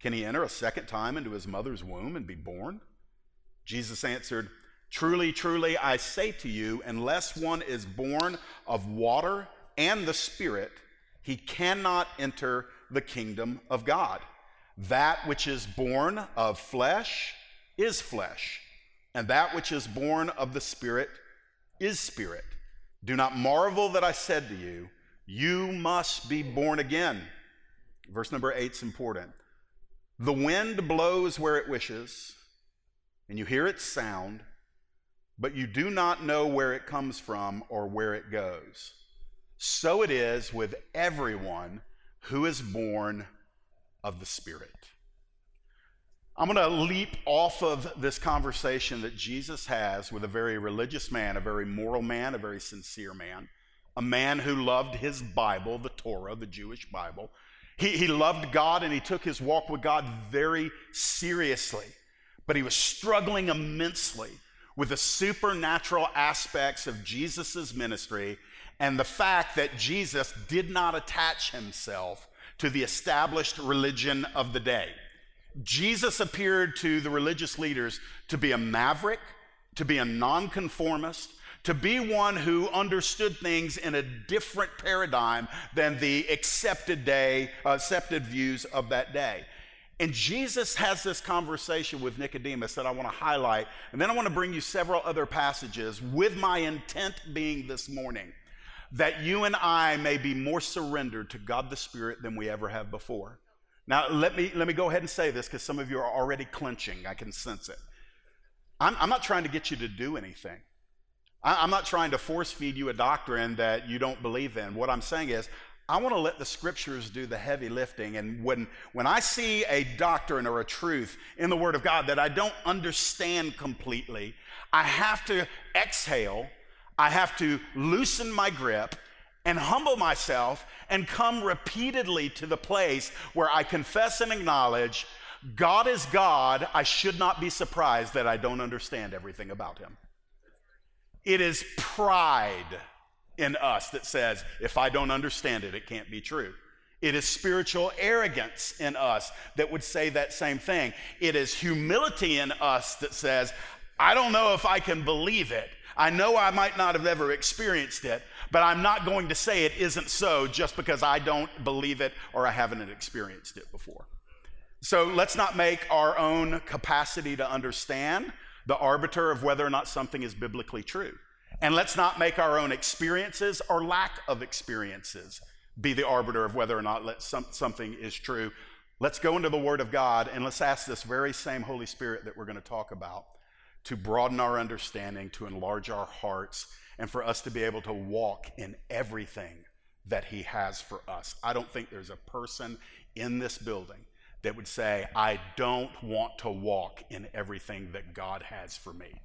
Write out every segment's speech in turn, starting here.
Can he enter a second time into his mother's womb and be born? Jesus answered, Truly, truly, I say to you, unless one is born of water and the Spirit, he cannot enter the kingdom of God. That which is born of flesh is flesh, and that which is born of the Spirit is spirit. Do not marvel that I said to you, You must be born again. Verse number eight is important. The wind blows where it wishes, and you hear its sound, but you do not know where it comes from or where it goes. So it is with everyone who is born of the Spirit. I'm going to leap off of this conversation that Jesus has with a very religious man, a very moral man, a very sincere man, a man who loved his Bible, the Torah, the Jewish Bible, he, he loved God and he took his walk with God very seriously, but he was struggling immensely with the supernatural aspects of Jesus' ministry and the fact that Jesus did not attach himself to the established religion of the day. Jesus appeared to the religious leaders to be a maverick, to be a nonconformist, to be one who understood things in a different paradigm than the accepted day, uh, accepted views of that day. And Jesus has this conversation with Nicodemus that I want to highlight. And then I want to bring you several other passages with my intent being this morning that you and I may be more surrendered to God the Spirit than we ever have before. Now, let me, let me go ahead and say this because some of you are already clenching. I can sense it. I'm, I'm not trying to get you to do anything. I'm not trying to force feed you a doctrine that you don't believe in. What I'm saying is, I want to let the scriptures do the heavy lifting. And when, when I see a doctrine or a truth in the Word of God that I don't understand completely, I have to exhale, I have to loosen my grip, and humble myself and come repeatedly to the place where I confess and acknowledge God is God. I should not be surprised that I don't understand everything about Him. It is pride in us that says, if I don't understand it, it can't be true. It is spiritual arrogance in us that would say that same thing. It is humility in us that says, I don't know if I can believe it. I know I might not have ever experienced it, but I'm not going to say it isn't so just because I don't believe it or I haven't experienced it before. So let's not make our own capacity to understand the arbiter of whether or not something is biblically true. And let's not make our own experiences or lack of experiences be the arbiter of whether or not some, something is true. Let's go into the Word of God and let's ask this very same Holy Spirit that we're going to talk about to broaden our understanding, to enlarge our hearts, and for us to be able to walk in everything that He has for us. I don't think there's a person in this building that would say, I don't want to walk in everything that God has for me.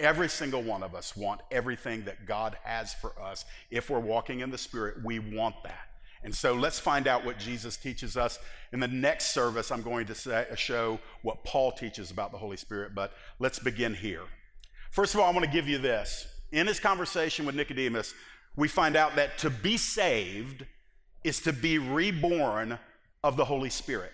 Every single one of us want everything that God has for us. If we're walking in the Spirit, we want that. And so let's find out what Jesus teaches us. In the next service, I'm going to say, uh, show what Paul teaches about the Holy Spirit, but let's begin here. First of all, I want to give you this. In his conversation with Nicodemus, we find out that to be saved is to be reborn of the Holy Spirit.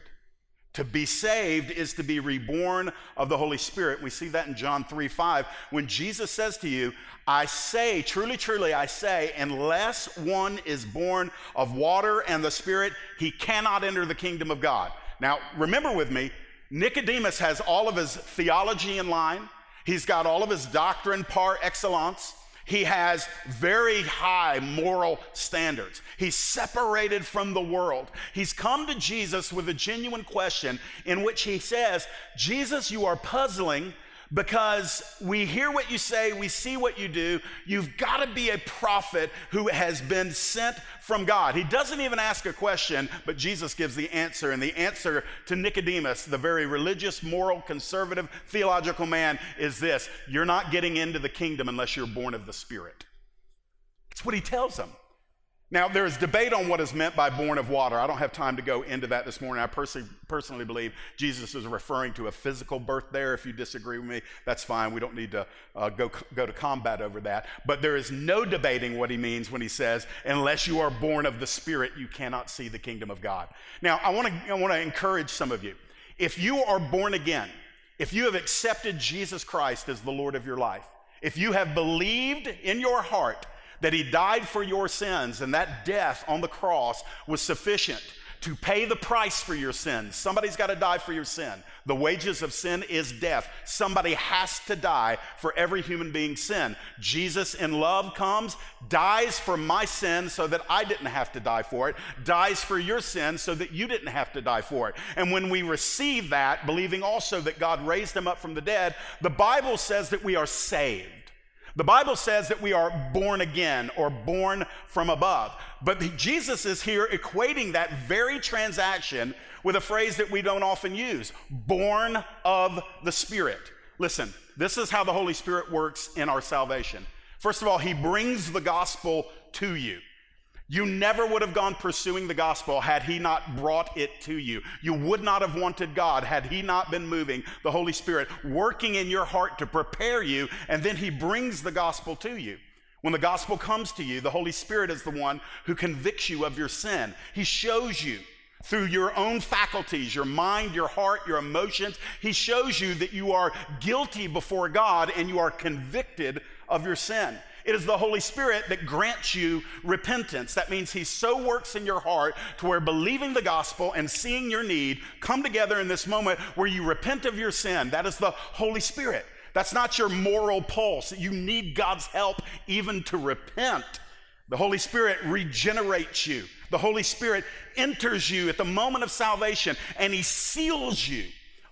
To be saved is to be reborn of the Holy Spirit. We see that in John 3 5. When Jesus says to you, I say, truly, truly, I say, unless one is born of water and the Spirit, he cannot enter the kingdom of God. Now, remember with me, Nicodemus has all of his theology in line, he's got all of his doctrine par excellence. He has very high moral standards. He's separated from the world. He's come to Jesus with a genuine question in which he says, Jesus, you are puzzling because we hear what you say, we see what you do. You've got to be a prophet who has been sent from God. He doesn't even ask a question, but Jesus gives the answer. And the answer to Nicodemus, the very religious, moral, conservative, theological man, is this You're not getting into the kingdom unless you're born of the Spirit. That's what he tells them. Now, there is debate on what is meant by born of water. I don't have time to go into that this morning. I pers- personally believe Jesus is referring to a physical birth there. If you disagree with me, that's fine. We don't need to uh, go, go to combat over that. But there is no debating what he means when he says, unless you are born of the Spirit, you cannot see the kingdom of God. Now, I want to I wanna encourage some of you. If you are born again, if you have accepted Jesus Christ as the Lord of your life, if you have believed in your heart that he died for your sins and that death on the cross was sufficient to pay the price for your sins. Somebody's got to die for your sin. The wages of sin is death. Somebody has to die for every human being's sin. Jesus, in love, comes, dies for my sin so that I didn't have to die for it, dies for your sin so that you didn't have to die for it. And when we receive that, believing also that God raised him up from the dead, the Bible says that we are saved. The Bible says that we are born again or born from above. But Jesus is here equating that very transaction with a phrase that we don't often use born of the Spirit. Listen, this is how the Holy Spirit works in our salvation. First of all, He brings the gospel to you. You never would have gone pursuing the gospel had He not brought it to you. You would not have wanted God had He not been moving the Holy Spirit, working in your heart to prepare you, and then He brings the gospel to you. When the gospel comes to you, the Holy Spirit is the one who convicts you of your sin. He shows you through your own faculties, your mind, your heart, your emotions. He shows you that you are guilty before God and you are convicted of your sin. It is the Holy Spirit that grants you repentance. That means He so works in your heart to where believing the gospel and seeing your need come together in this moment where you repent of your sin. That is the Holy Spirit. That's not your moral pulse. You need God's help even to repent. The Holy Spirit regenerates you. The Holy Spirit enters you at the moment of salvation and He seals you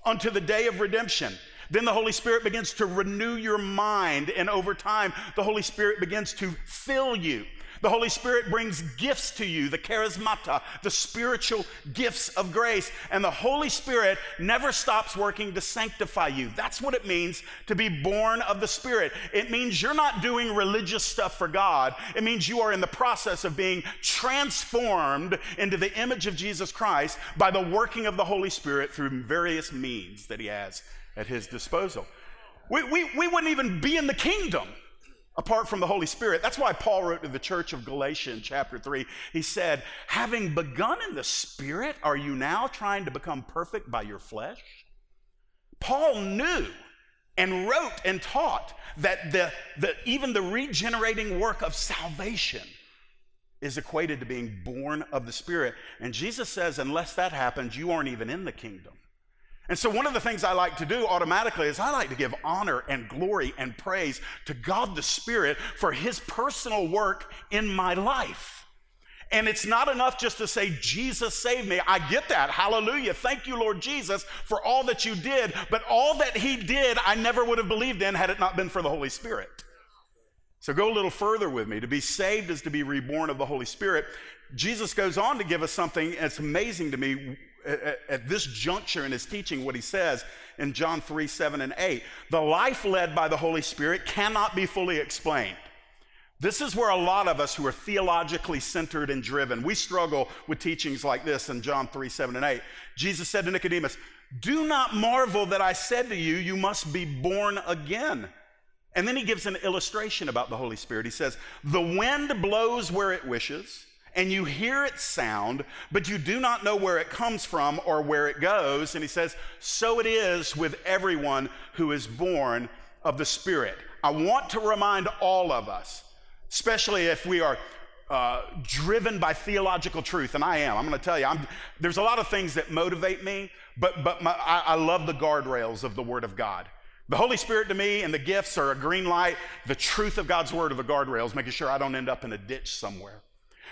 unto the day of redemption. Then the Holy Spirit begins to renew your mind, and over time, the Holy Spirit begins to fill you. The Holy Spirit brings gifts to you, the charismata, the spiritual gifts of grace. And the Holy Spirit never stops working to sanctify you. That's what it means to be born of the Spirit. It means you're not doing religious stuff for God, it means you are in the process of being transformed into the image of Jesus Christ by the working of the Holy Spirit through various means that He has at his disposal. We, we, we wouldn't even be in the kingdom apart from the Holy Spirit. That's why Paul wrote to the church of Galatia in chapter 3. He said, Having begun in the Spirit, are you now trying to become perfect by your flesh? Paul knew and wrote and taught that the, the, even the regenerating work of salvation is equated to being born of the Spirit. And Jesus says, unless that happens, you aren't even in the kingdom. And so, one of the things I like to do automatically is I like to give honor and glory and praise to God the Spirit for His personal work in my life. And it's not enough just to say, Jesus saved me. I get that. Hallelujah. Thank you, Lord Jesus, for all that you did. But all that He did, I never would have believed in had it not been for the Holy Spirit. So go a little further with me. To be saved is to be reborn of the Holy Spirit. Jesus goes on to give us something that's amazing to me at, at this juncture in his teaching what he says in John 3 7 and 8. The life led by the Holy Spirit cannot be fully explained. This is where a lot of us who are theologically centered and driven, we struggle with teachings like this in John 3 7 and 8. Jesus said to Nicodemus, Do not marvel that I said to you, you must be born again. And then he gives an illustration about the Holy Spirit. He says, The wind blows where it wishes and you hear its sound, but you do not know where it comes from or where it goes. And he says, So it is with everyone who is born of the Spirit. I want to remind all of us, especially if we are uh, driven by theological truth, and I am. I'm going to tell you, I'm, there's a lot of things that motivate me, but, but my, I, I love the guardrails of the Word of God. The Holy Spirit to me and the gifts are a green light. The truth of God's Word are the guardrails, making sure I don't end up in a ditch somewhere.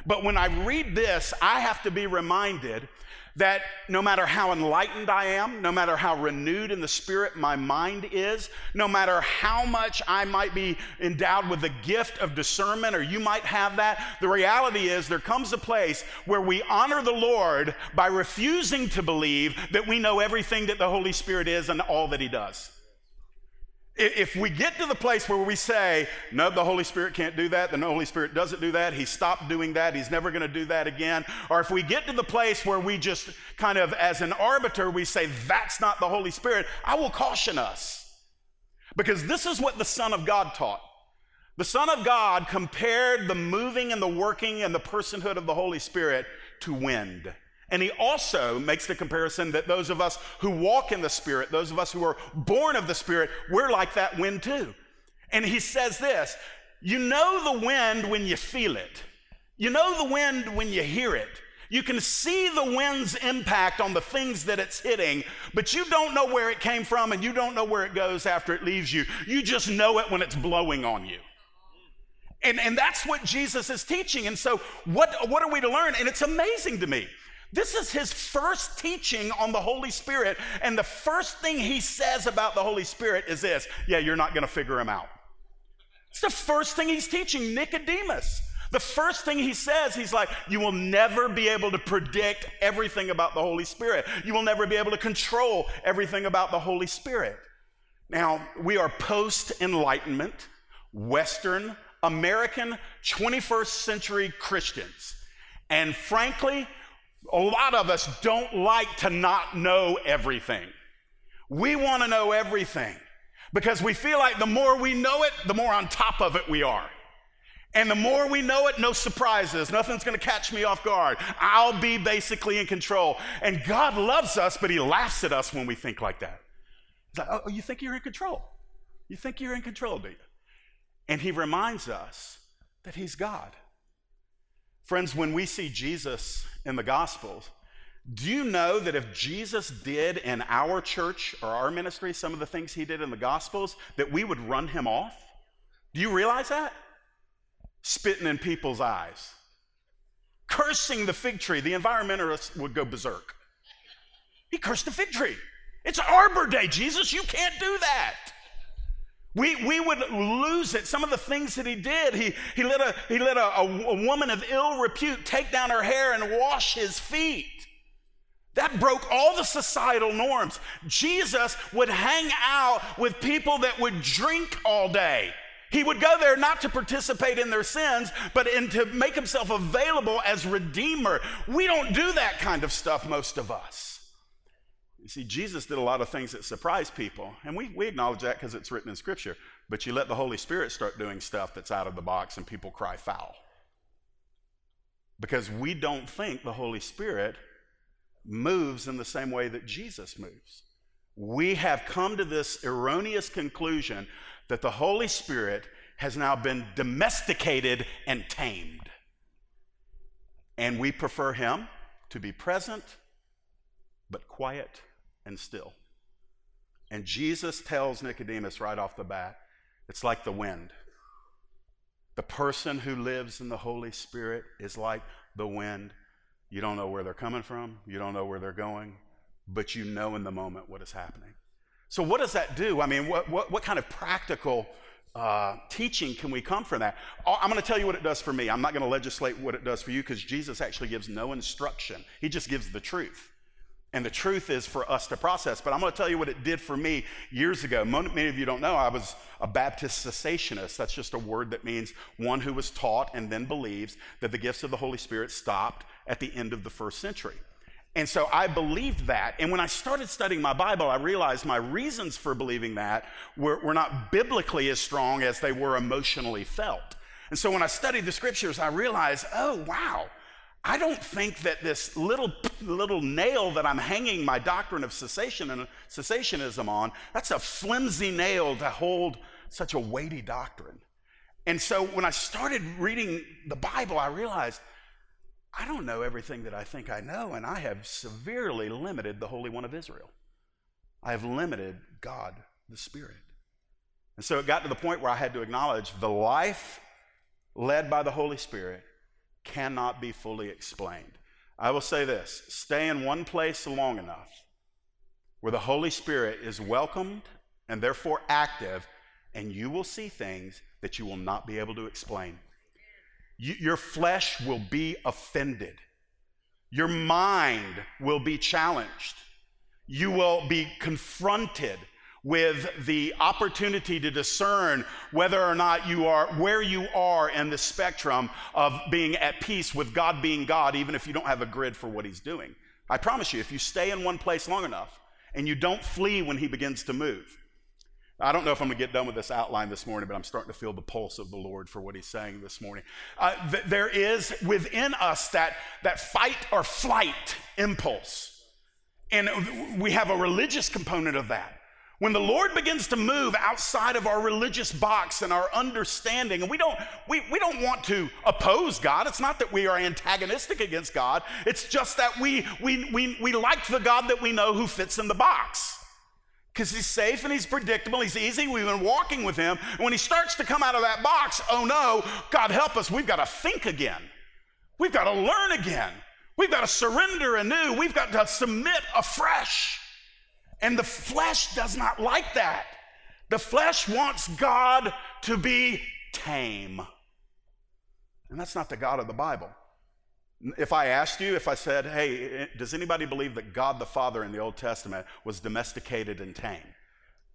But when I read this, I have to be reminded that no matter how enlightened I am, no matter how renewed in the spirit my mind is, no matter how much I might be endowed with the gift of discernment, or you might have that, the reality is there comes a place where we honor the Lord by refusing to believe that we know everything that the Holy Spirit is and all that He does. If we get to the place where we say, no, the Holy Spirit can't do that, then the Holy Spirit doesn't do that, He stopped doing that, He's never going to do that again, or if we get to the place where we just kind of, as an arbiter, we say, that's not the Holy Spirit, I will caution us. Because this is what the Son of God taught. The Son of God compared the moving and the working and the personhood of the Holy Spirit to wind. And he also makes the comparison that those of us who walk in the Spirit, those of us who are born of the Spirit, we're like that wind too. And he says this you know the wind when you feel it, you know the wind when you hear it. You can see the wind's impact on the things that it's hitting, but you don't know where it came from and you don't know where it goes after it leaves you. You just know it when it's blowing on you. And, and that's what Jesus is teaching. And so, what, what are we to learn? And it's amazing to me this is his first teaching on the Holy Spirit. And the first thing he says about the Holy Spirit is this yeah, you're not going to figure him out. It's the first thing he's teaching Nicodemus. The first thing he says, he's like, You will never be able to predict everything about the Holy Spirit. You will never be able to control everything about the Holy Spirit. Now, we are post Enlightenment, Western, American, 21st century Christians. And frankly, a lot of us don't like to not know everything. We want to know everything because we feel like the more we know it, the more on top of it we are. And the more we know it, no surprises. Nothing's going to catch me off guard. I'll be basically in control. And God loves us, but He laughs at us when we think like that. He's like, oh, you think you're in control? You think you're in control, do you? And He reminds us that He's God. Friends, when we see Jesus in the Gospels, do you know that if Jesus did in our church or our ministry some of the things he did in the Gospels, that we would run him off? Do you realize that? Spitting in people's eyes, cursing the fig tree. The environmentalists would go berserk. He cursed the fig tree. It's Arbor Day, Jesus. You can't do that. We, we would lose it. Some of the things that he did, he, he let, a, he let a, a, a woman of ill repute take down her hair and wash his feet. That broke all the societal norms. Jesus would hang out with people that would drink all day. He would go there not to participate in their sins, but in to make himself available as redeemer. We don't do that kind of stuff, most of us. You see, Jesus did a lot of things that surprised people, and we, we acknowledge that because it's written in Scripture. But you let the Holy Spirit start doing stuff that's out of the box, and people cry foul. Because we don't think the Holy Spirit moves in the same way that Jesus moves. We have come to this erroneous conclusion that the Holy Spirit has now been domesticated and tamed. And we prefer Him to be present, but quiet and still. And Jesus tells Nicodemus right off the bat it's like the wind. The person who lives in the Holy Spirit is like the wind. You don't know where they're coming from, you don't know where they're going, but you know in the moment what is happening. So, what does that do? I mean, what, what, what kind of practical uh, teaching can we come from that? I'm going to tell you what it does for me. I'm not going to legislate what it does for you because Jesus actually gives no instruction, He just gives the truth. And the truth is for us to process. But I'm going to tell you what it did for me years ago. Many of you don't know, I was a Baptist cessationist. That's just a word that means one who was taught and then believes that the gifts of the Holy Spirit stopped at the end of the first century. And so I believed that. And when I started studying my Bible, I realized my reasons for believing that were, were not biblically as strong as they were emotionally felt. And so when I studied the scriptures, I realized, oh, wow I don't think that this little, little nail that I'm hanging my doctrine of cessation and cessationism on, that's a flimsy nail to hold such a weighty doctrine. And so when I started reading the Bible, I realized I don't know everything that I think I know, and I have severely limited the Holy One of Israel. I have limited God, the Spirit. And so it got to the point where I had to acknowledge the life led by the Holy Spirit cannot be fully explained. I will say this stay in one place long enough where the Holy Spirit is welcomed and therefore active, and you will see things that you will not be able to explain. You, your flesh will be offended, your mind will be challenged, you will be confronted with the opportunity to discern whether or not you are where you are in the spectrum of being at peace with God being God, even if you don't have a grid for what He's doing. I promise you, if you stay in one place long enough and you don't flee when He begins to move, I don't know if I'm going to get done with this outline this morning, but I'm starting to feel the pulse of the Lord for what He's saying this morning. Uh, th- there is within us that, that fight or flight impulse. And we have a religious component of that. When the Lord begins to move outside of our religious box and our understanding, and we don't, we, we don't want to oppose God. It's not that we are antagonistic against God. It's just that we, we, we, we like the God that we know who fits in the box. Because he's safe and he's predictable, he's easy. We've been walking with him. And when he starts to come out of that box, oh no, God help us, we've got to think again. We've got to learn again. We've got to surrender anew. We've got to submit afresh. And the flesh does not like that. The flesh wants God to be tame. And that's not the God of the Bible. If I asked you, if I said, hey, does anybody believe that God the Father in the Old Testament was domesticated and tame?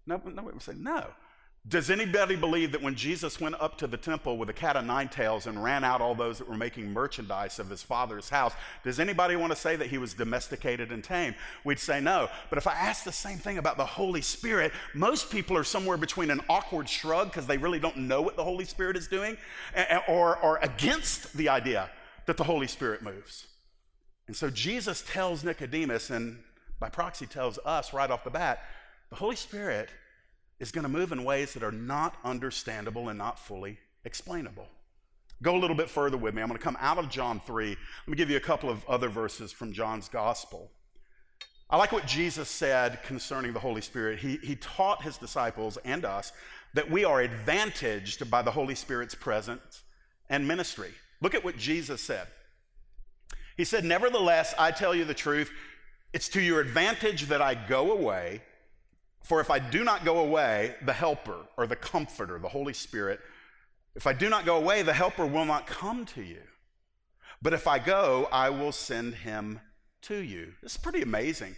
No, nobody would say no. Does anybody believe that when Jesus went up to the temple with a cat of nine tails and ran out all those that were making merchandise of his father's house, does anybody want to say that he was domesticated and tame? We'd say no. But if I ask the same thing about the Holy Spirit, most people are somewhere between an awkward shrug because they really don't know what the Holy Spirit is doing or, or against the idea that the Holy Spirit moves. And so Jesus tells Nicodemus, and by proxy tells us right off the bat, the Holy Spirit is going to move in ways that are not understandable and not fully explainable. Go a little bit further with me. I'm going to come out of John 3. Let me give you a couple of other verses from John's gospel. I like what Jesus said concerning the Holy Spirit. He, he taught his disciples and us that we are advantaged by the Holy Spirit's presence and ministry. Look at what Jesus said. He said, Nevertheless, I tell you the truth, it's to your advantage that I go away. For if I do not go away, the Helper or the Comforter, the Holy Spirit, if I do not go away, the Helper will not come to you. But if I go, I will send him to you. This is pretty amazing.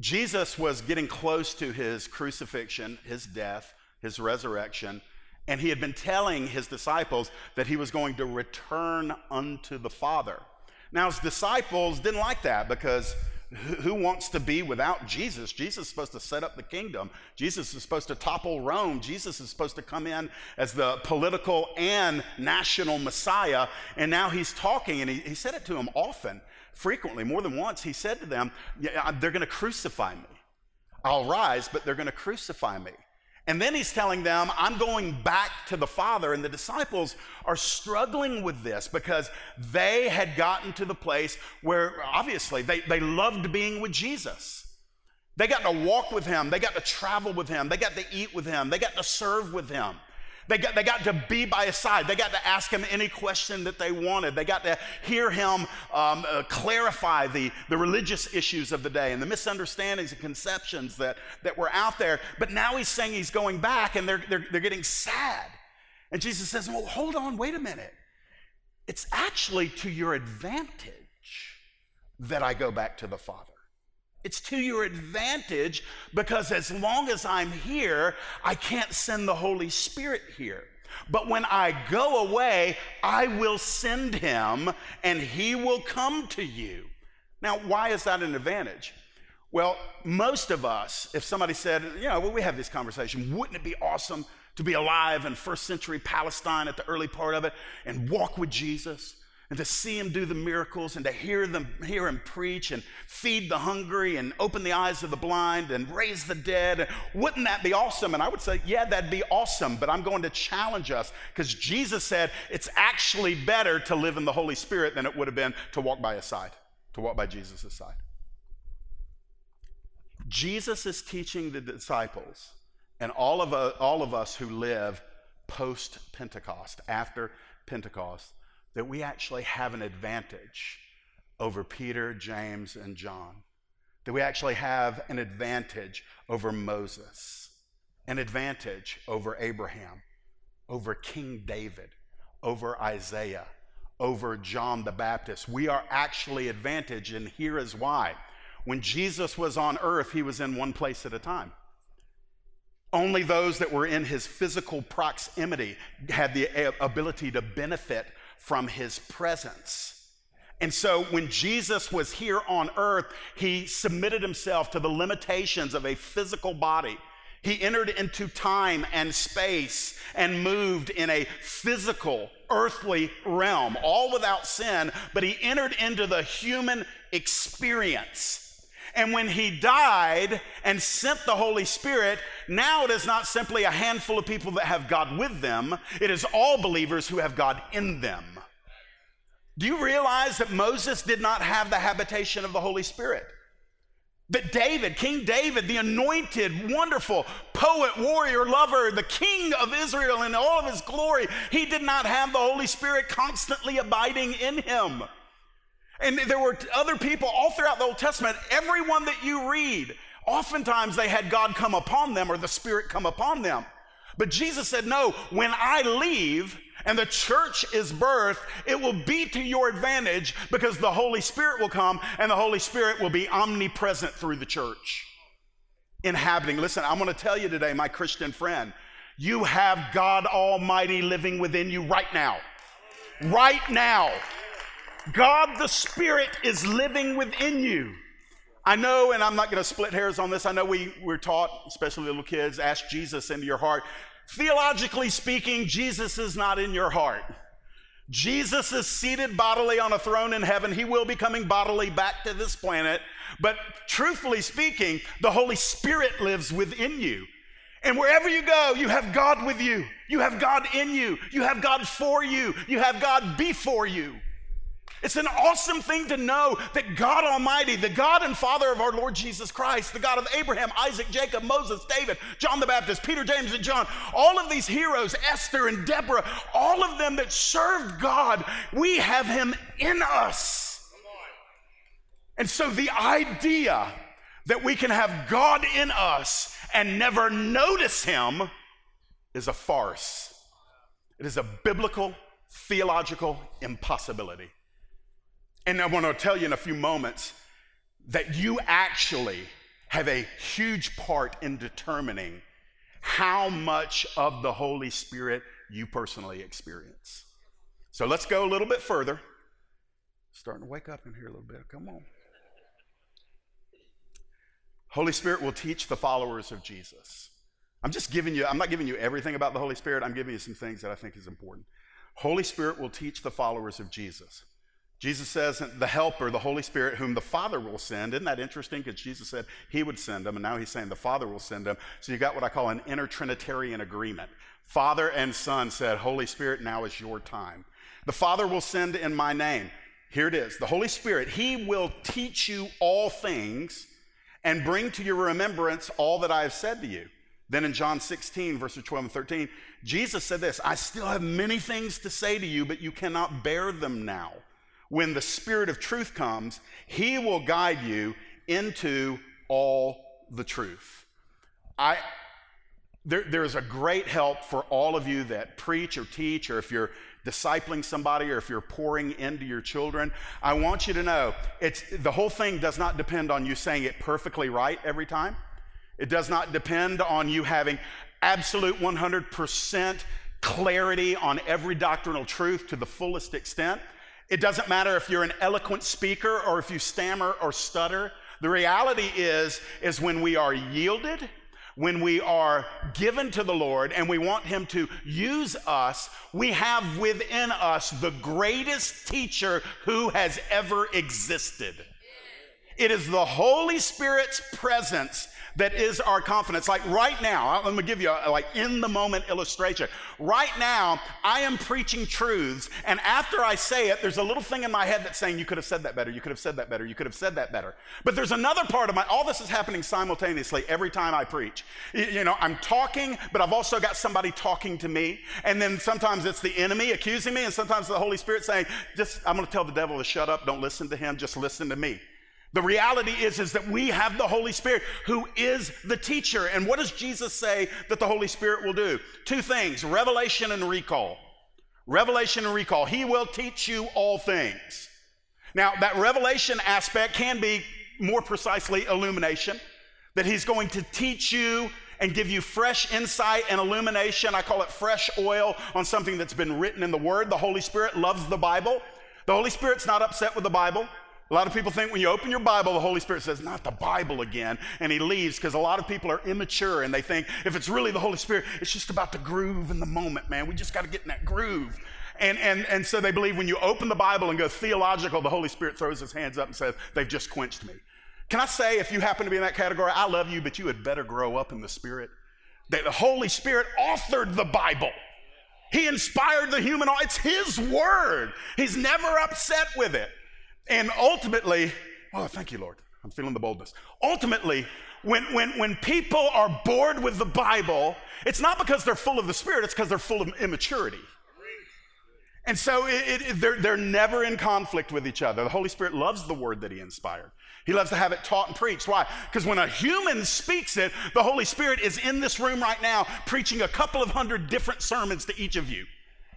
Jesus was getting close to his crucifixion, his death, his resurrection, and he had been telling his disciples that he was going to return unto the Father. Now, his disciples didn't like that because who wants to be without Jesus? Jesus is supposed to set up the kingdom. Jesus is supposed to topple Rome. Jesus is supposed to come in as the political and national Messiah. And now he's talking, and he, he said it to them often, frequently, more than once. He said to them, yeah, They're going to crucify me. I'll rise, but they're going to crucify me. And then he's telling them, I'm going back to the Father. And the disciples are struggling with this because they had gotten to the place where obviously they, they loved being with Jesus. They got to walk with him, they got to travel with him, they got to eat with him, they got to serve with him. They got, they got to be by his side. They got to ask him any question that they wanted. They got to hear him um, uh, clarify the, the religious issues of the day and the misunderstandings and conceptions that, that were out there. But now he's saying he's going back and they're, they're, they're getting sad. And Jesus says, Well, hold on, wait a minute. It's actually to your advantage that I go back to the Father. It's to your advantage because as long as I'm here, I can't send the Holy Spirit here. But when I go away, I will send him and he will come to you. Now, why is that an advantage? Well, most of us, if somebody said, you know, well, we have this conversation, wouldn't it be awesome to be alive in first century Palestine at the early part of it and walk with Jesus? And to see him do the miracles and to hear them hear him preach and feed the hungry and open the eyes of the blind and raise the dead. Wouldn't that be awesome? And i would say yeah that'd be awesome but i'm going to challenge us because jesus said it's actually better to live in the holy spirit than it would have been to walk by his side to walk by jesus' side. Jesus is teaching the disciples and all of, uh, all of us who live post pentecost after pentecost that we actually have an advantage over Peter, James, and John. That we actually have an advantage over Moses, an advantage over Abraham, over King David, over Isaiah, over John the Baptist. We are actually advantaged, and here is why. When Jesus was on earth, he was in one place at a time. Only those that were in his physical proximity had the ability to benefit from his presence. And so when Jesus was here on earth, he submitted himself to the limitations of a physical body. He entered into time and space and moved in a physical, earthly realm, all without sin, but he entered into the human experience. And when he died and sent the Holy Spirit, now it is not simply a handful of people that have God with them, it is all believers who have God in them. Do you realize that Moses did not have the habitation of the Holy Spirit? That David, King David, the anointed, wonderful poet, warrior, lover, the king of Israel in all of his glory, he did not have the Holy Spirit constantly abiding in him. And there were other people all throughout the Old Testament, everyone that you read, oftentimes they had God come upon them or the Spirit come upon them. But Jesus said, No, when I leave, and the church is birthed, it will be to your advantage because the Holy Spirit will come and the Holy Spirit will be omnipresent through the church. Inhabiting. Listen, I'm going to tell you today, my Christian friend, you have God Almighty living within you right now. Right now. God the Spirit is living within you. I know, and I'm not going to split hairs on this. I know we, we're taught, especially little kids, ask Jesus into your heart. Theologically speaking, Jesus is not in your heart. Jesus is seated bodily on a throne in heaven. He will be coming bodily back to this planet. But truthfully speaking, the Holy Spirit lives within you. And wherever you go, you have God with you. You have God in you. You have God for you. You have God before you. It's an awesome thing to know that God Almighty, the God and Father of our Lord Jesus Christ, the God of Abraham, Isaac, Jacob, Moses, David, John the Baptist, Peter, James, and John, all of these heroes, Esther and Deborah, all of them that served God, we have Him in us. And so the idea that we can have God in us and never notice Him is a farce. It is a biblical, theological impossibility. And I want to tell you in a few moments that you actually have a huge part in determining how much of the Holy Spirit you personally experience. So let's go a little bit further. Starting to wake up in here a little bit. Come on. Holy Spirit will teach the followers of Jesus. I'm just giving you, I'm not giving you everything about the Holy Spirit. I'm giving you some things that I think is important. Holy Spirit will teach the followers of Jesus. Jesus says, the helper, the Holy Spirit, whom the Father will send. Isn't that interesting? Because Jesus said he would send them, and now he's saying the Father will send them. So you got what I call an intertrinitarian agreement. Father and Son said, Holy Spirit, now is your time. The Father will send in my name. Here it is the Holy Spirit, he will teach you all things and bring to your remembrance all that I have said to you. Then in John 16, verses 12 and 13, Jesus said this I still have many things to say to you, but you cannot bear them now when the Spirit of truth comes, He will guide you into all the truth. I, there, there's a great help for all of you that preach or teach, or if you're discipling somebody, or if you're pouring into your children. I want you to know it's, the whole thing does not depend on you saying it perfectly right every time. It does not depend on you having absolute 100% clarity on every doctrinal truth to the fullest extent. It doesn't matter if you're an eloquent speaker or if you stammer or stutter. The reality is, is when we are yielded, when we are given to the Lord and we want Him to use us, we have within us the greatest teacher who has ever existed. It is the Holy Spirit's presence that is our confidence. Like right now, I'm gonna give you a like in the moment illustration. Right now, I am preaching truths, and after I say it, there's a little thing in my head that's saying, You could have said that better, you could have said that better, you could have said that better. But there's another part of my, all this is happening simultaneously every time I preach. You know, I'm talking, but I've also got somebody talking to me, and then sometimes it's the enemy accusing me, and sometimes the Holy Spirit saying, Just, I'm gonna tell the devil to shut up, don't listen to him, just listen to me. The reality is, is that we have the Holy Spirit who is the teacher. And what does Jesus say that the Holy Spirit will do? Two things revelation and recall. Revelation and recall. He will teach you all things. Now, that revelation aspect can be more precisely illumination, that He's going to teach you and give you fresh insight and illumination. I call it fresh oil on something that's been written in the Word. The Holy Spirit loves the Bible. The Holy Spirit's not upset with the Bible. A lot of people think when you open your Bible, the Holy Spirit says, Not the Bible again, and He leaves because a lot of people are immature and they think if it's really the Holy Spirit, it's just about the groove in the moment, man. We just got to get in that groove. And, and, and so they believe when you open the Bible and go theological, the Holy Spirit throws his hands up and says, They've just quenched me. Can I say, if you happen to be in that category, I love you, but you had better grow up in the Spirit? That the Holy Spirit authored the Bible. He inspired the human, it's His word. He's never upset with it. And ultimately, oh, thank you, Lord. I'm feeling the boldness. Ultimately, when, when, when people are bored with the Bible, it's not because they're full of the Spirit, it's because they're full of immaturity. And so it, it, they're, they're never in conflict with each other. The Holy Spirit loves the word that He inspired. He loves to have it taught and preached. Why? Because when a human speaks it, the Holy Spirit is in this room right now preaching a couple of hundred different sermons to each of you.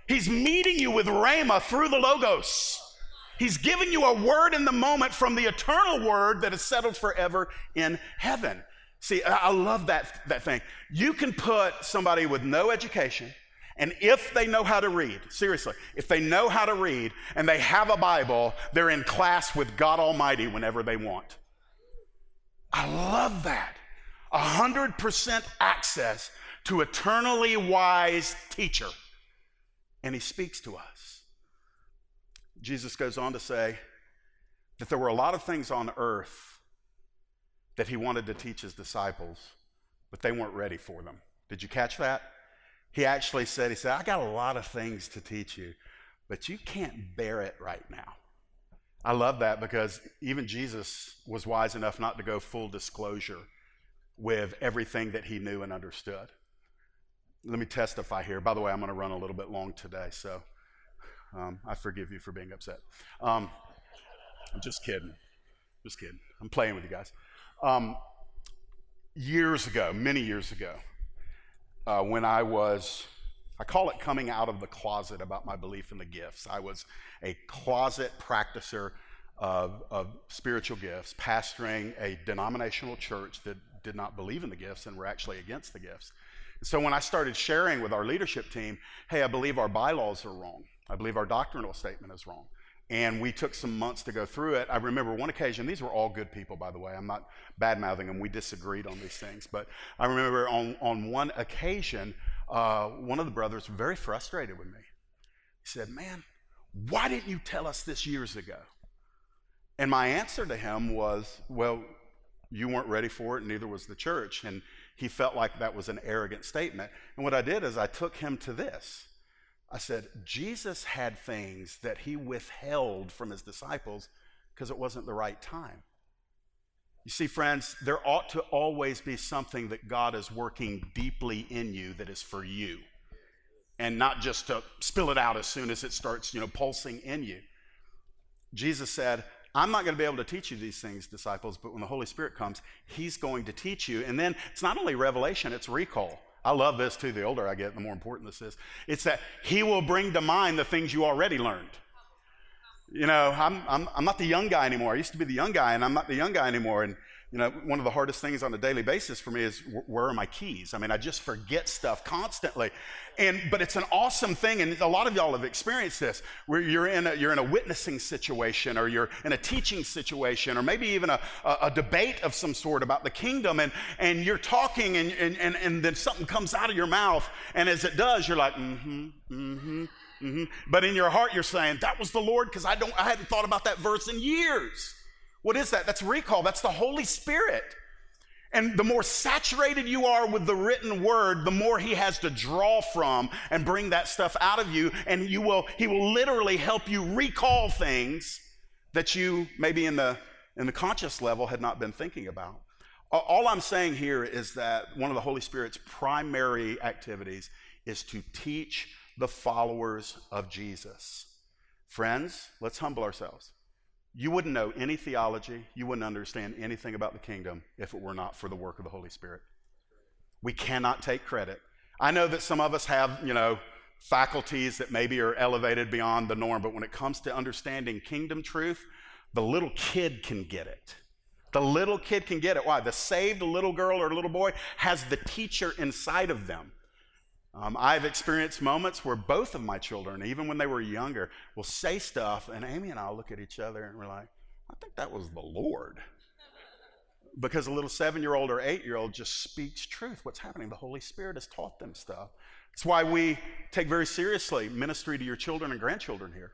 He's meeting you with Rhema through the Logos. He's giving you a word in the moment from the eternal word that is settled forever in heaven. See, I love that, that thing. You can put somebody with no education, and if they know how to read, seriously, if they know how to read and they have a Bible, they're in class with God Almighty whenever they want. I love that. 100% access to eternally wise teacher. And he speaks to us. Jesus goes on to say that there were a lot of things on earth that he wanted to teach his disciples, but they weren't ready for them. Did you catch that? He actually said, He said, I got a lot of things to teach you, but you can't bear it right now. I love that because even Jesus was wise enough not to go full disclosure with everything that he knew and understood. Let me testify here. By the way, I'm going to run a little bit long today, so um, I forgive you for being upset. Um, I'm just kidding. Just kidding. I'm playing with you guys. Um, years ago, many years ago, uh, when I was, I call it coming out of the closet about my belief in the gifts. I was a closet practicer of, of spiritual gifts, pastoring a denominational church that did not believe in the gifts and were actually against the gifts. So when I started sharing with our leadership team, hey, I believe our bylaws are wrong. I believe our doctrinal statement is wrong. And we took some months to go through it. I remember one occasion, these were all good people, by the way. I'm not bad mouthing them. We disagreed on these things. But I remember on, on one occasion, uh, one of the brothers very frustrated with me. He said, Man, why didn't you tell us this years ago? And my answer to him was, Well, you weren't ready for it, and neither was the church. And he felt like that was an arrogant statement. And what I did is I took him to this. I said, Jesus had things that he withheld from his disciples because it wasn't the right time. You see, friends, there ought to always be something that God is working deeply in you that is for you, and not just to spill it out as soon as it starts, you know, pulsing in you. Jesus said, I'm not going to be able to teach you these things, disciples, but when the Holy Spirit comes, He's going to teach you. And then it's not only revelation, it's recall. I love this too. The older I get, the more important this is. It's that He will bring to mind the things you already learned. You know, I'm, I'm, I'm not the young guy anymore. I used to be the young guy, and I'm not the young guy anymore. And you know, one of the hardest things on a daily basis for me is where are my keys? I mean, I just forget stuff constantly. And but it's an awesome thing, and a lot of y'all have experienced this, where you're in a you're in a witnessing situation, or you're in a teaching situation, or maybe even a, a, a debate of some sort about the kingdom, and and you're talking, and, and and and then something comes out of your mouth, and as it does, you're like, mm-hmm, mm-hmm. Mm-hmm. But in your heart, you're saying, That was the Lord, because I don't I hadn't thought about that verse in years. What is that? That's recall. That's the Holy Spirit. And the more saturated you are with the written word, the more he has to draw from and bring that stuff out of you. And you will, he will literally help you recall things that you maybe in the, in the conscious level had not been thinking about. All I'm saying here is that one of the Holy Spirit's primary activities is to teach the followers of Jesus. Friends, let's humble ourselves. You wouldn't know any theology, you wouldn't understand anything about the kingdom if it were not for the work of the Holy Spirit. We cannot take credit. I know that some of us have, you know, faculties that maybe are elevated beyond the norm, but when it comes to understanding kingdom truth, the little kid can get it. The little kid can get it. Why? The saved little girl or little boy has the teacher inside of them. Um, I've experienced moments where both of my children, even when they were younger, will say stuff, and Amy and I look at each other and we're like, I think that was the Lord. Because a little seven year old or eight year old just speaks truth. What's happening? The Holy Spirit has taught them stuff. That's why we take very seriously ministry to your children and grandchildren here.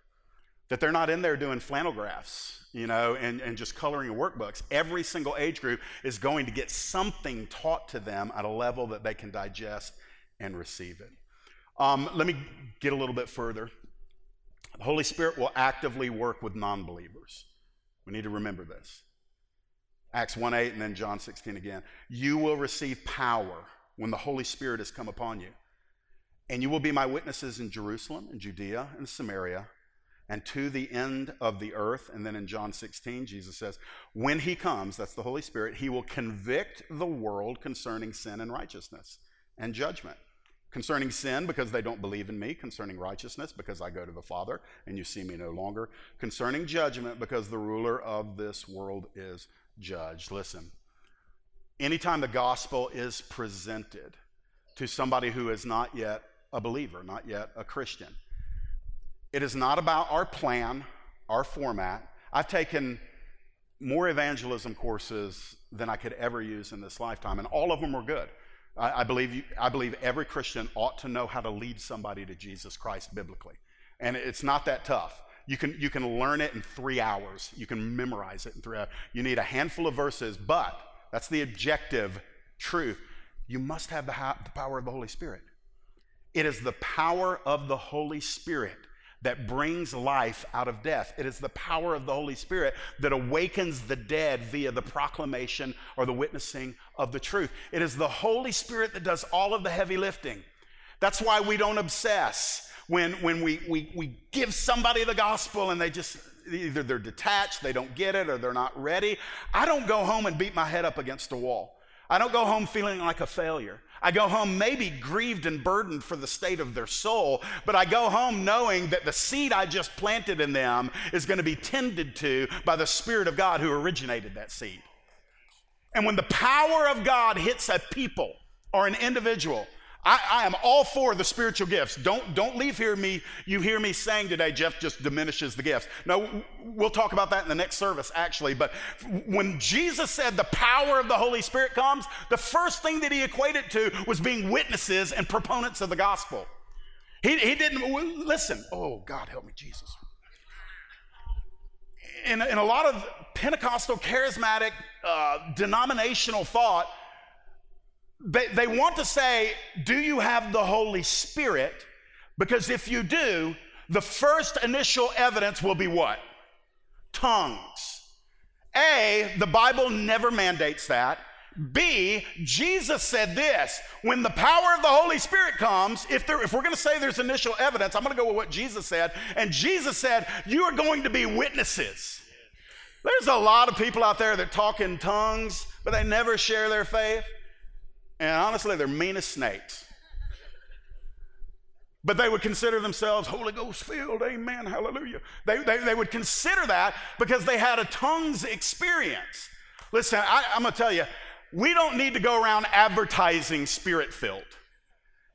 That they're not in there doing flannel graphs, you know, and, and just coloring workbooks. Every single age group is going to get something taught to them at a level that they can digest and receive it. Um, let me get a little bit further. The Holy Spirit will actively work with non believers. We need to remember this. Acts 1 8 and then John 16 again. You will receive power when the Holy Spirit has come upon you. And you will be my witnesses in Jerusalem, and Judea, and Samaria, and to the end of the earth. And then in John 16, Jesus says, When he comes, that's the Holy Spirit, he will convict the world concerning sin and righteousness and judgment. Concerning sin, because they don't believe in me. Concerning righteousness, because I go to the Father and you see me no longer. Concerning judgment, because the ruler of this world is judged. Listen, anytime the gospel is presented to somebody who is not yet a believer, not yet a Christian, it is not about our plan, our format. I've taken more evangelism courses than I could ever use in this lifetime, and all of them were good. I, I believe, you, I believe every Christian ought to know how to lead somebody to Jesus Christ biblically. And it's not that tough. You can, you can learn it in three hours. You can memorize it in three hours. You need a handful of verses, but that's the objective truth. You must have the, the power of the Holy Spirit. It is the power of the Holy Spirit that brings life out of death. It is the power of the Holy Spirit that awakens the dead via the proclamation or the witnessing of the truth. It is the Holy Spirit that does all of the heavy lifting. That's why we don't obsess when, when we, we, we give somebody the gospel and they just either they're detached, they don't get it, or they're not ready. I don't go home and beat my head up against a wall. I don't go home feeling like a failure. I go home maybe grieved and burdened for the state of their soul, but I go home knowing that the seed I just planted in them is going to be tended to by the Spirit of God who originated that seed. And when the power of God hits a people or an individual, I, I, am all for the spiritual gifts. Don't, don't leave here me, you hear me saying today, Jeff just diminishes the gifts. No, we'll talk about that in the next service, actually. But when Jesus said the power of the Holy Spirit comes, the first thing that he equated to was being witnesses and proponents of the gospel. He, he didn't, listen, oh, God help me, Jesus. In, in a lot of Pentecostal charismatic uh, denominational thought, they, they want to say, Do you have the Holy Spirit? Because if you do, the first initial evidence will be what? Tongues. A, the Bible never mandates that. B, Jesus said this when the power of the Holy Spirit comes, if, there, if we're going to say there's initial evidence, I'm going to go with what Jesus said. And Jesus said, You are going to be witnesses. There's a lot of people out there that talk in tongues, but they never share their faith. And honestly, they're mean as snakes. But they would consider themselves Holy Ghost filled, amen, hallelujah. They, they, they would consider that because they had a tongues experience. Listen, I, I'm gonna tell you, we don't need to go around advertising spirit filled.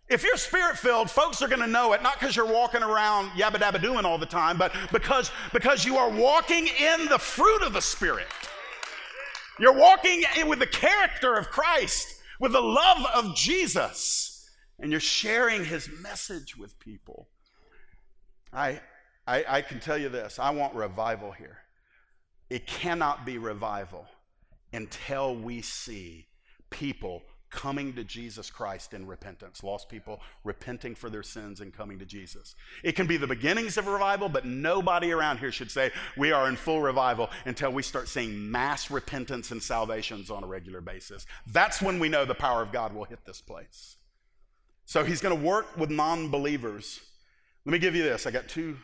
If you're spirit filled, folks are going to know it, not because you're walking around yabba dabba doing all the time, but because, because you are walking in the fruit of the Spirit. You're walking with the character of Christ with the love of Jesus, and you're sharing his message with people. I, I, I can tell you this I want revival here. It cannot be revival until we see people coming to Jesus Christ in repentance. Lost people repenting for their sins and coming to Jesus. It can be the beginnings of revival, but nobody around here should say we are in full revival until we start seeing mass repentance and salvations on a regular basis. That's when we know the power of God will hit this place. So he's going to work with non believers. Let me give you this. I got two,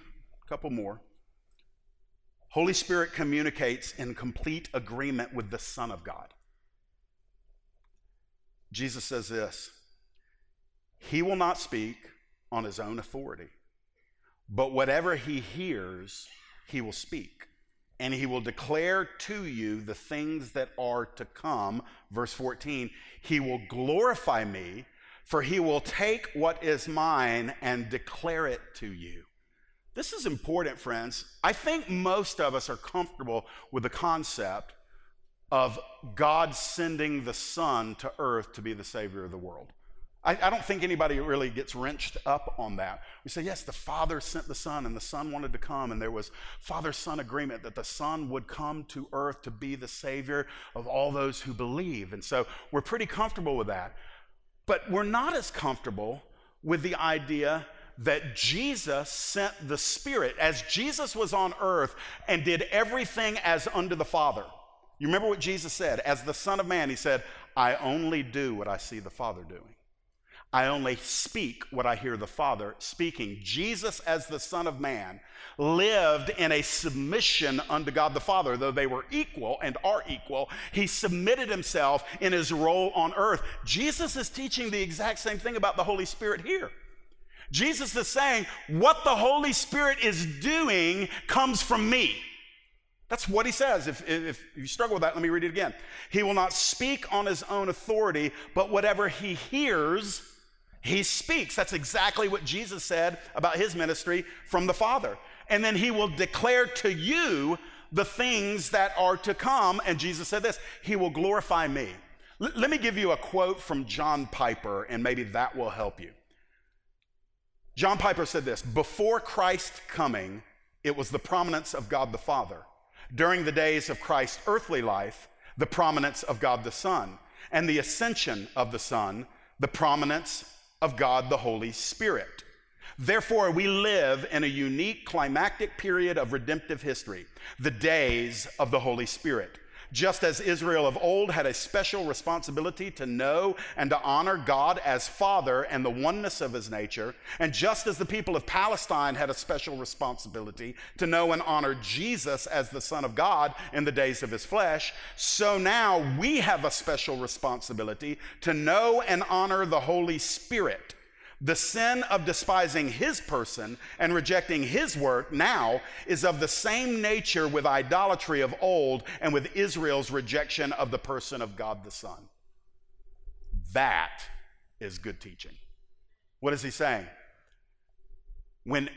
couple more. Holy Spirit communicates in complete agreement with the Son of God. Jesus says this He will not speak on his own authority, but whatever he hears, he will speak. And he will declare to you the things that are to come. Verse 14, he will glorify me, for he will take what is mine and declare it to you. This is important, friends. I think most of us are comfortable with the concept of God sending the Son to earth to be the Savior of the world. I, I, don't think anybody really gets wrenched up on that. We say, yes, the Father sent the Son, and the Son wanted to come, and there was Father Son agreement that the Son would come to earth to be the Savior of all those who believe. And so we're pretty comfortable with that. But we're not as comfortable with the idea that Jesus sent the Spirit as Jesus was on earth and did everything as unto the Father. You remember what Jesus said? As the Son of Man, he said, I only do what I see the Father doing. I only speak what I hear the Father speaking. Jesus, as the Son of Man, lived in a submission unto God the Father. Though they were equal and are equal, he submitted himself in his role on earth. Jesus is teaching the exact same thing about the Holy Spirit here. Jesus is saying, What the Holy Spirit is doing comes from me. That's what he says. If, if you struggle with that, let me read it again. He will not speak on his own authority, but whatever he hears, he speaks. That's exactly what Jesus said about his ministry from the Father. And then he will declare to you the things that are to come. And Jesus said this He will glorify me. L- let me give you a quote from John Piper, and maybe that will help you. John Piper said this Before Christ's coming, it was the prominence of God the Father during the days of Christ's earthly life, the prominence of God the Son, and the ascension of the Son, the prominence of God the Holy Spirit. Therefore, we live in a unique climactic period of redemptive history, the days of the Holy Spirit. Just as Israel of old had a special responsibility to know and to honor God as Father and the oneness of his nature, and just as the people of Palestine had a special responsibility to know and honor Jesus as the Son of God in the days of his flesh, so now we have a special responsibility to know and honor the Holy Spirit the sin of despising his person and rejecting his work now is of the same nature with idolatry of old and with Israel's rejection of the person of God the Son. That is good teaching. What is he saying? When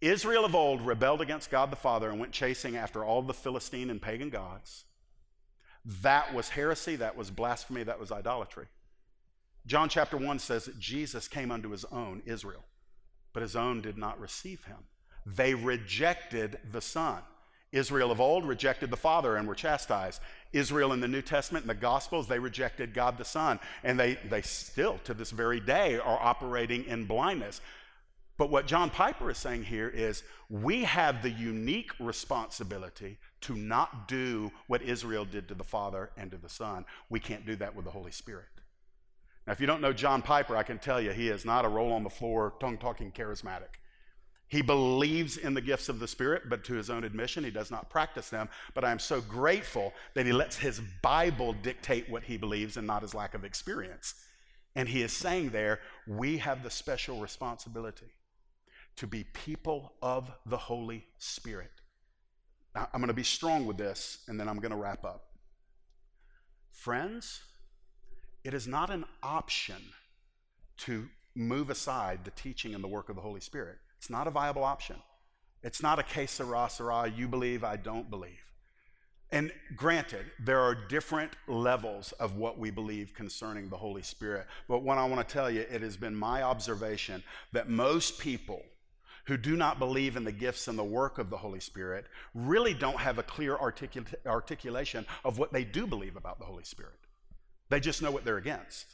Israel of old rebelled against God the Father and went chasing after all the Philistine and pagan gods, that was heresy, that was blasphemy, that was idolatry. John chapter 1 says that Jesus came unto his own, Israel, but his own did not receive him. They rejected the Son. Israel of old rejected the Father and were chastised. Israel in the New Testament and the Gospels, they rejected God the Son. And they, they still, to this very day, are operating in blindness. But what John Piper is saying here is we have the unique responsibility to not do what Israel did to the Father and to the Son. We can't do that with the Holy Spirit. Now, if you don't know John Piper, I can tell you he is not a roll on the floor, tongue talking charismatic. He believes in the gifts of the Spirit, but to his own admission, he does not practice them. But I am so grateful that he lets his Bible dictate what he believes and not his lack of experience. And he is saying there, we have the special responsibility to be people of the Holy Spirit. Now, I'm going to be strong with this, and then I'm going to wrap up. Friends, it is not an option to move aside the teaching and the work of the Holy Spirit. It's not a viable option. It's not a que sera sera, you believe, I don't believe. And granted, there are different levels of what we believe concerning the Holy Spirit. But what I want to tell you, it has been my observation that most people who do not believe in the gifts and the work of the Holy Spirit really don't have a clear articula- articulation of what they do believe about the Holy Spirit. They just know what they're against.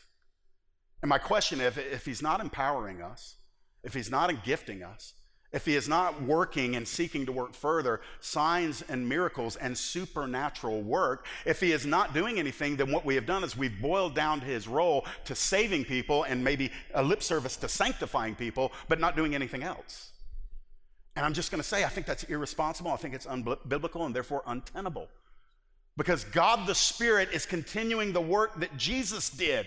And my question if, if he's not empowering us, if he's not gifting us, if he is not working and seeking to work further, signs and miracles and supernatural work, if he is not doing anything, then what we have done is we've boiled down his role to saving people and maybe a lip service to sanctifying people, but not doing anything else. And I'm just going to say, I think that's irresponsible. I think it's unbiblical and therefore untenable. Because God the Spirit is continuing the work that Jesus did.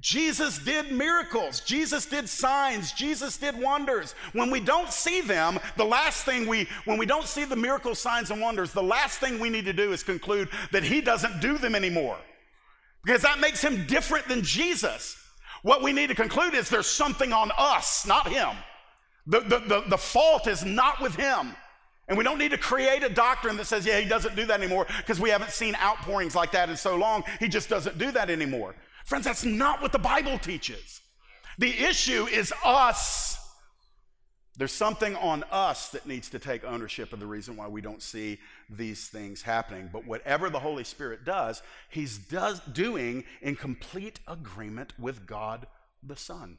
Jesus did miracles. Jesus did signs. Jesus did wonders. When we don't see them, the last thing we, when we don't see the miracles, signs, and wonders, the last thing we need to do is conclude that he doesn't do them anymore. Because that makes him different than Jesus. What we need to conclude is there's something on us, not him. The, the, the, the fault is not with him. And we don't need to create a doctrine that says, yeah, he doesn't do that anymore because we haven't seen outpourings like that in so long. He just doesn't do that anymore. Friends, that's not what the Bible teaches. The issue is us. There's something on us that needs to take ownership of the reason why we don't see these things happening. But whatever the Holy Spirit does, He's does, doing in complete agreement with God the Son.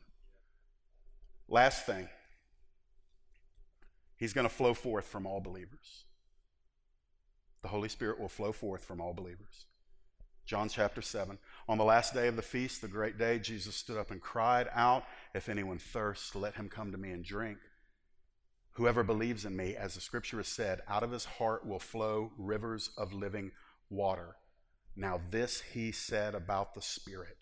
Last thing, He's going to flow forth from all believers. The Holy Spirit will flow forth from all believers. John chapter 7. On the last day of the feast, the great day, Jesus stood up and cried out, If anyone thirsts, let him come to me and drink. Whoever believes in me, as the scripture has said, out of his heart will flow rivers of living water. Now, this he said about the Spirit,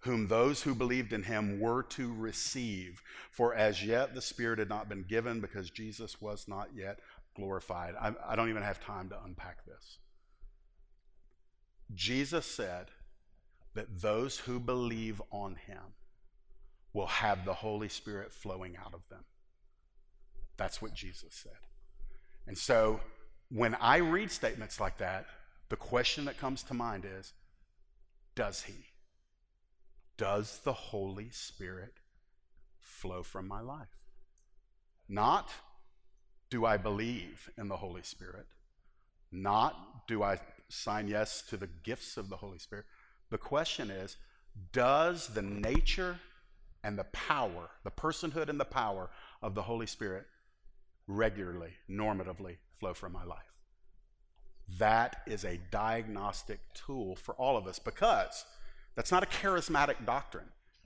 whom those who believed in him were to receive. For as yet the Spirit had not been given because Jesus was not yet glorified. I, I don't even have time to unpack this. Jesus said that those who believe on him will have the Holy Spirit flowing out of them. That's what Jesus said. And so when I read statements like that, the question that comes to mind is Does he? Does the Holy Spirit flow from my life? Not do I believe in the Holy Spirit? Not do I sign yes to the gifts of the Holy Spirit. The question is Does the nature and the power, the personhood and the power of the Holy Spirit regularly, normatively flow from my life? That is a diagnostic tool for all of us because that's not a charismatic doctrine.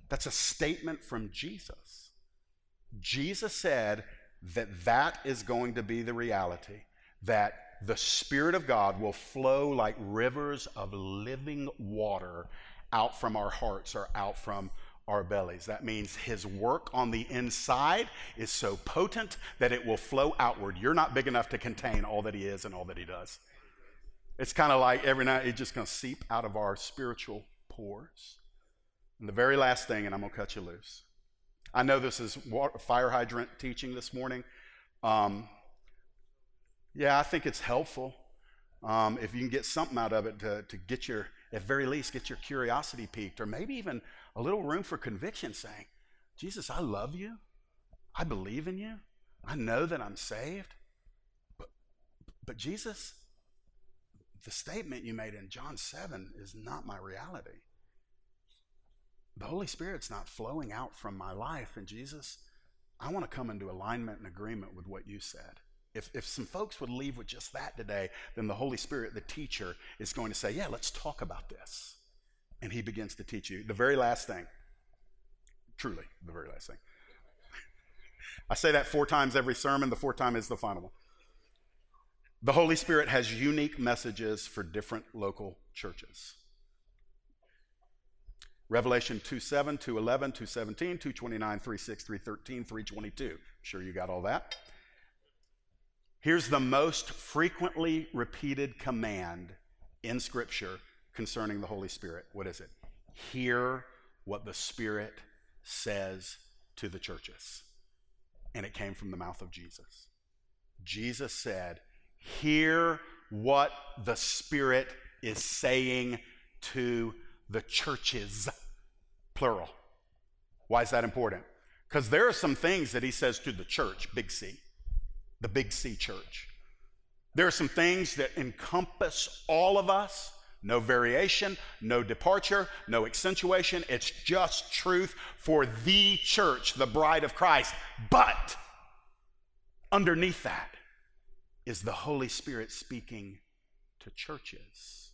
That's a statement from Jesus. Jesus said that that is going to be the reality, that the Spirit of God will flow like rivers of living water out from our hearts or out from our bellies. That means His work on the inside is so potent that it will flow outward. You're not big enough to contain all that He is and all that He does. It's kind of like every night it's just going to seep out of our spiritual pores. And the very last thing, and I'm going to cut you loose. I know this is fire hydrant teaching this morning. Um, yeah, I think it's helpful. Um, if you can get something out of it to, to get your, at very least, get your curiosity piqued, or maybe even a little room for conviction saying, Jesus, I love you. I believe in you. I know that I'm saved. But, but Jesus, the statement you made in John 7 is not my reality. The Holy Spirit's not flowing out from my life. And Jesus, I want to come into alignment and agreement with what you said. If, if some folks would leave with just that today, then the Holy Spirit, the teacher, is going to say, Yeah, let's talk about this. And he begins to teach you. The very last thing, truly, the very last thing. I say that four times every sermon, the fourth time is the final one. The Holy Spirit has unique messages for different local churches. Revelation 2 7, 2 11, 2 17, 2 29, 3 6, 3 13, 3 22. I'm sure you got all that. Here's the most frequently repeated command in Scripture concerning the Holy Spirit. What is it? Hear what the Spirit says to the churches. And it came from the mouth of Jesus. Jesus said, Hear what the Spirit is saying to the churches, plural. Why is that important? Because there are some things that he says to the church, big C the Big C church. There are some things that encompass all of us No variation, no departure, no accentuation. It's just truth for the church, the bride of Christ. But underneath that is the Holy Spirit speaking to churches.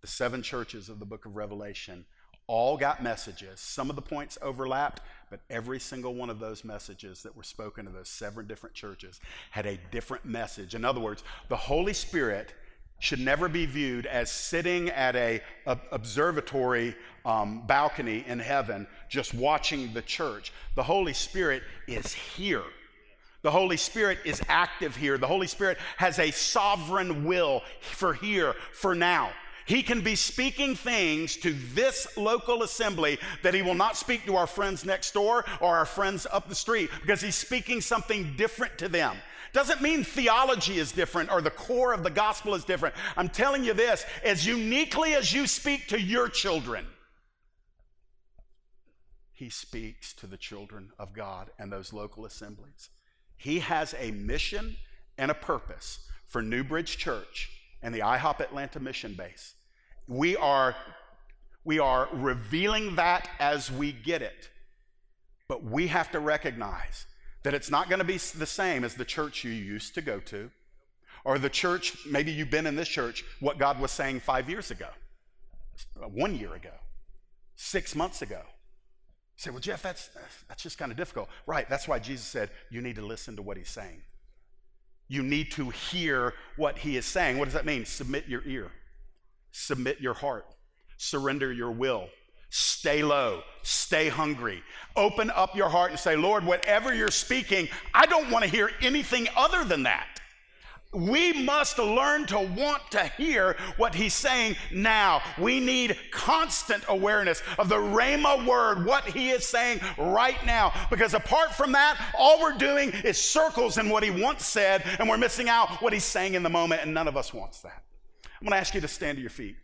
The seven churches of the book of Revelation all got messages. Some of the points overlapped, but every single one of those messages that were spoken to those seven different churches had a different message. In other words, the Holy Spirit should never be viewed as sitting at a, a observatory um, balcony in heaven just watching the church. The Holy Spirit is here. The Holy Spirit is active here. The Holy Spirit has a sovereign will for here, for now. He can be speaking things to this local assembly that he will not speak to our friends next door or our friends up the street because he's speaking something different to them. Doesn't mean theology is different or the core of the gospel is different. I'm telling you this as uniquely as you speak to your children, he speaks to the children of God and those local assemblies. He has a mission and a purpose for New Bridge Church and the IHOP Atlanta mission base. We are, we are revealing that as we get it. But we have to recognize that it's not going to be the same as the church you used to go to, or the church, maybe you've been in this church, what God was saying five years ago, one year ago, six months ago. You say, well, Jeff, that's, that's just kind of difficult. Right, that's why Jesus said, you need to listen to what he's saying. You need to hear what he is saying. What does that mean? Submit your ear, submit your heart, surrender your will, Stay low, stay hungry. Open up your heart and say, Lord, whatever you're speaking, I don't want to hear anything other than that. We must learn to want to hear what he's saying now. We need constant awareness of the Rhema word, what he is saying right now. Because apart from that, all we're doing is circles in what he once said, and we're missing out what he's saying in the moment, and none of us wants that. I'm going to ask you to stand to your feet.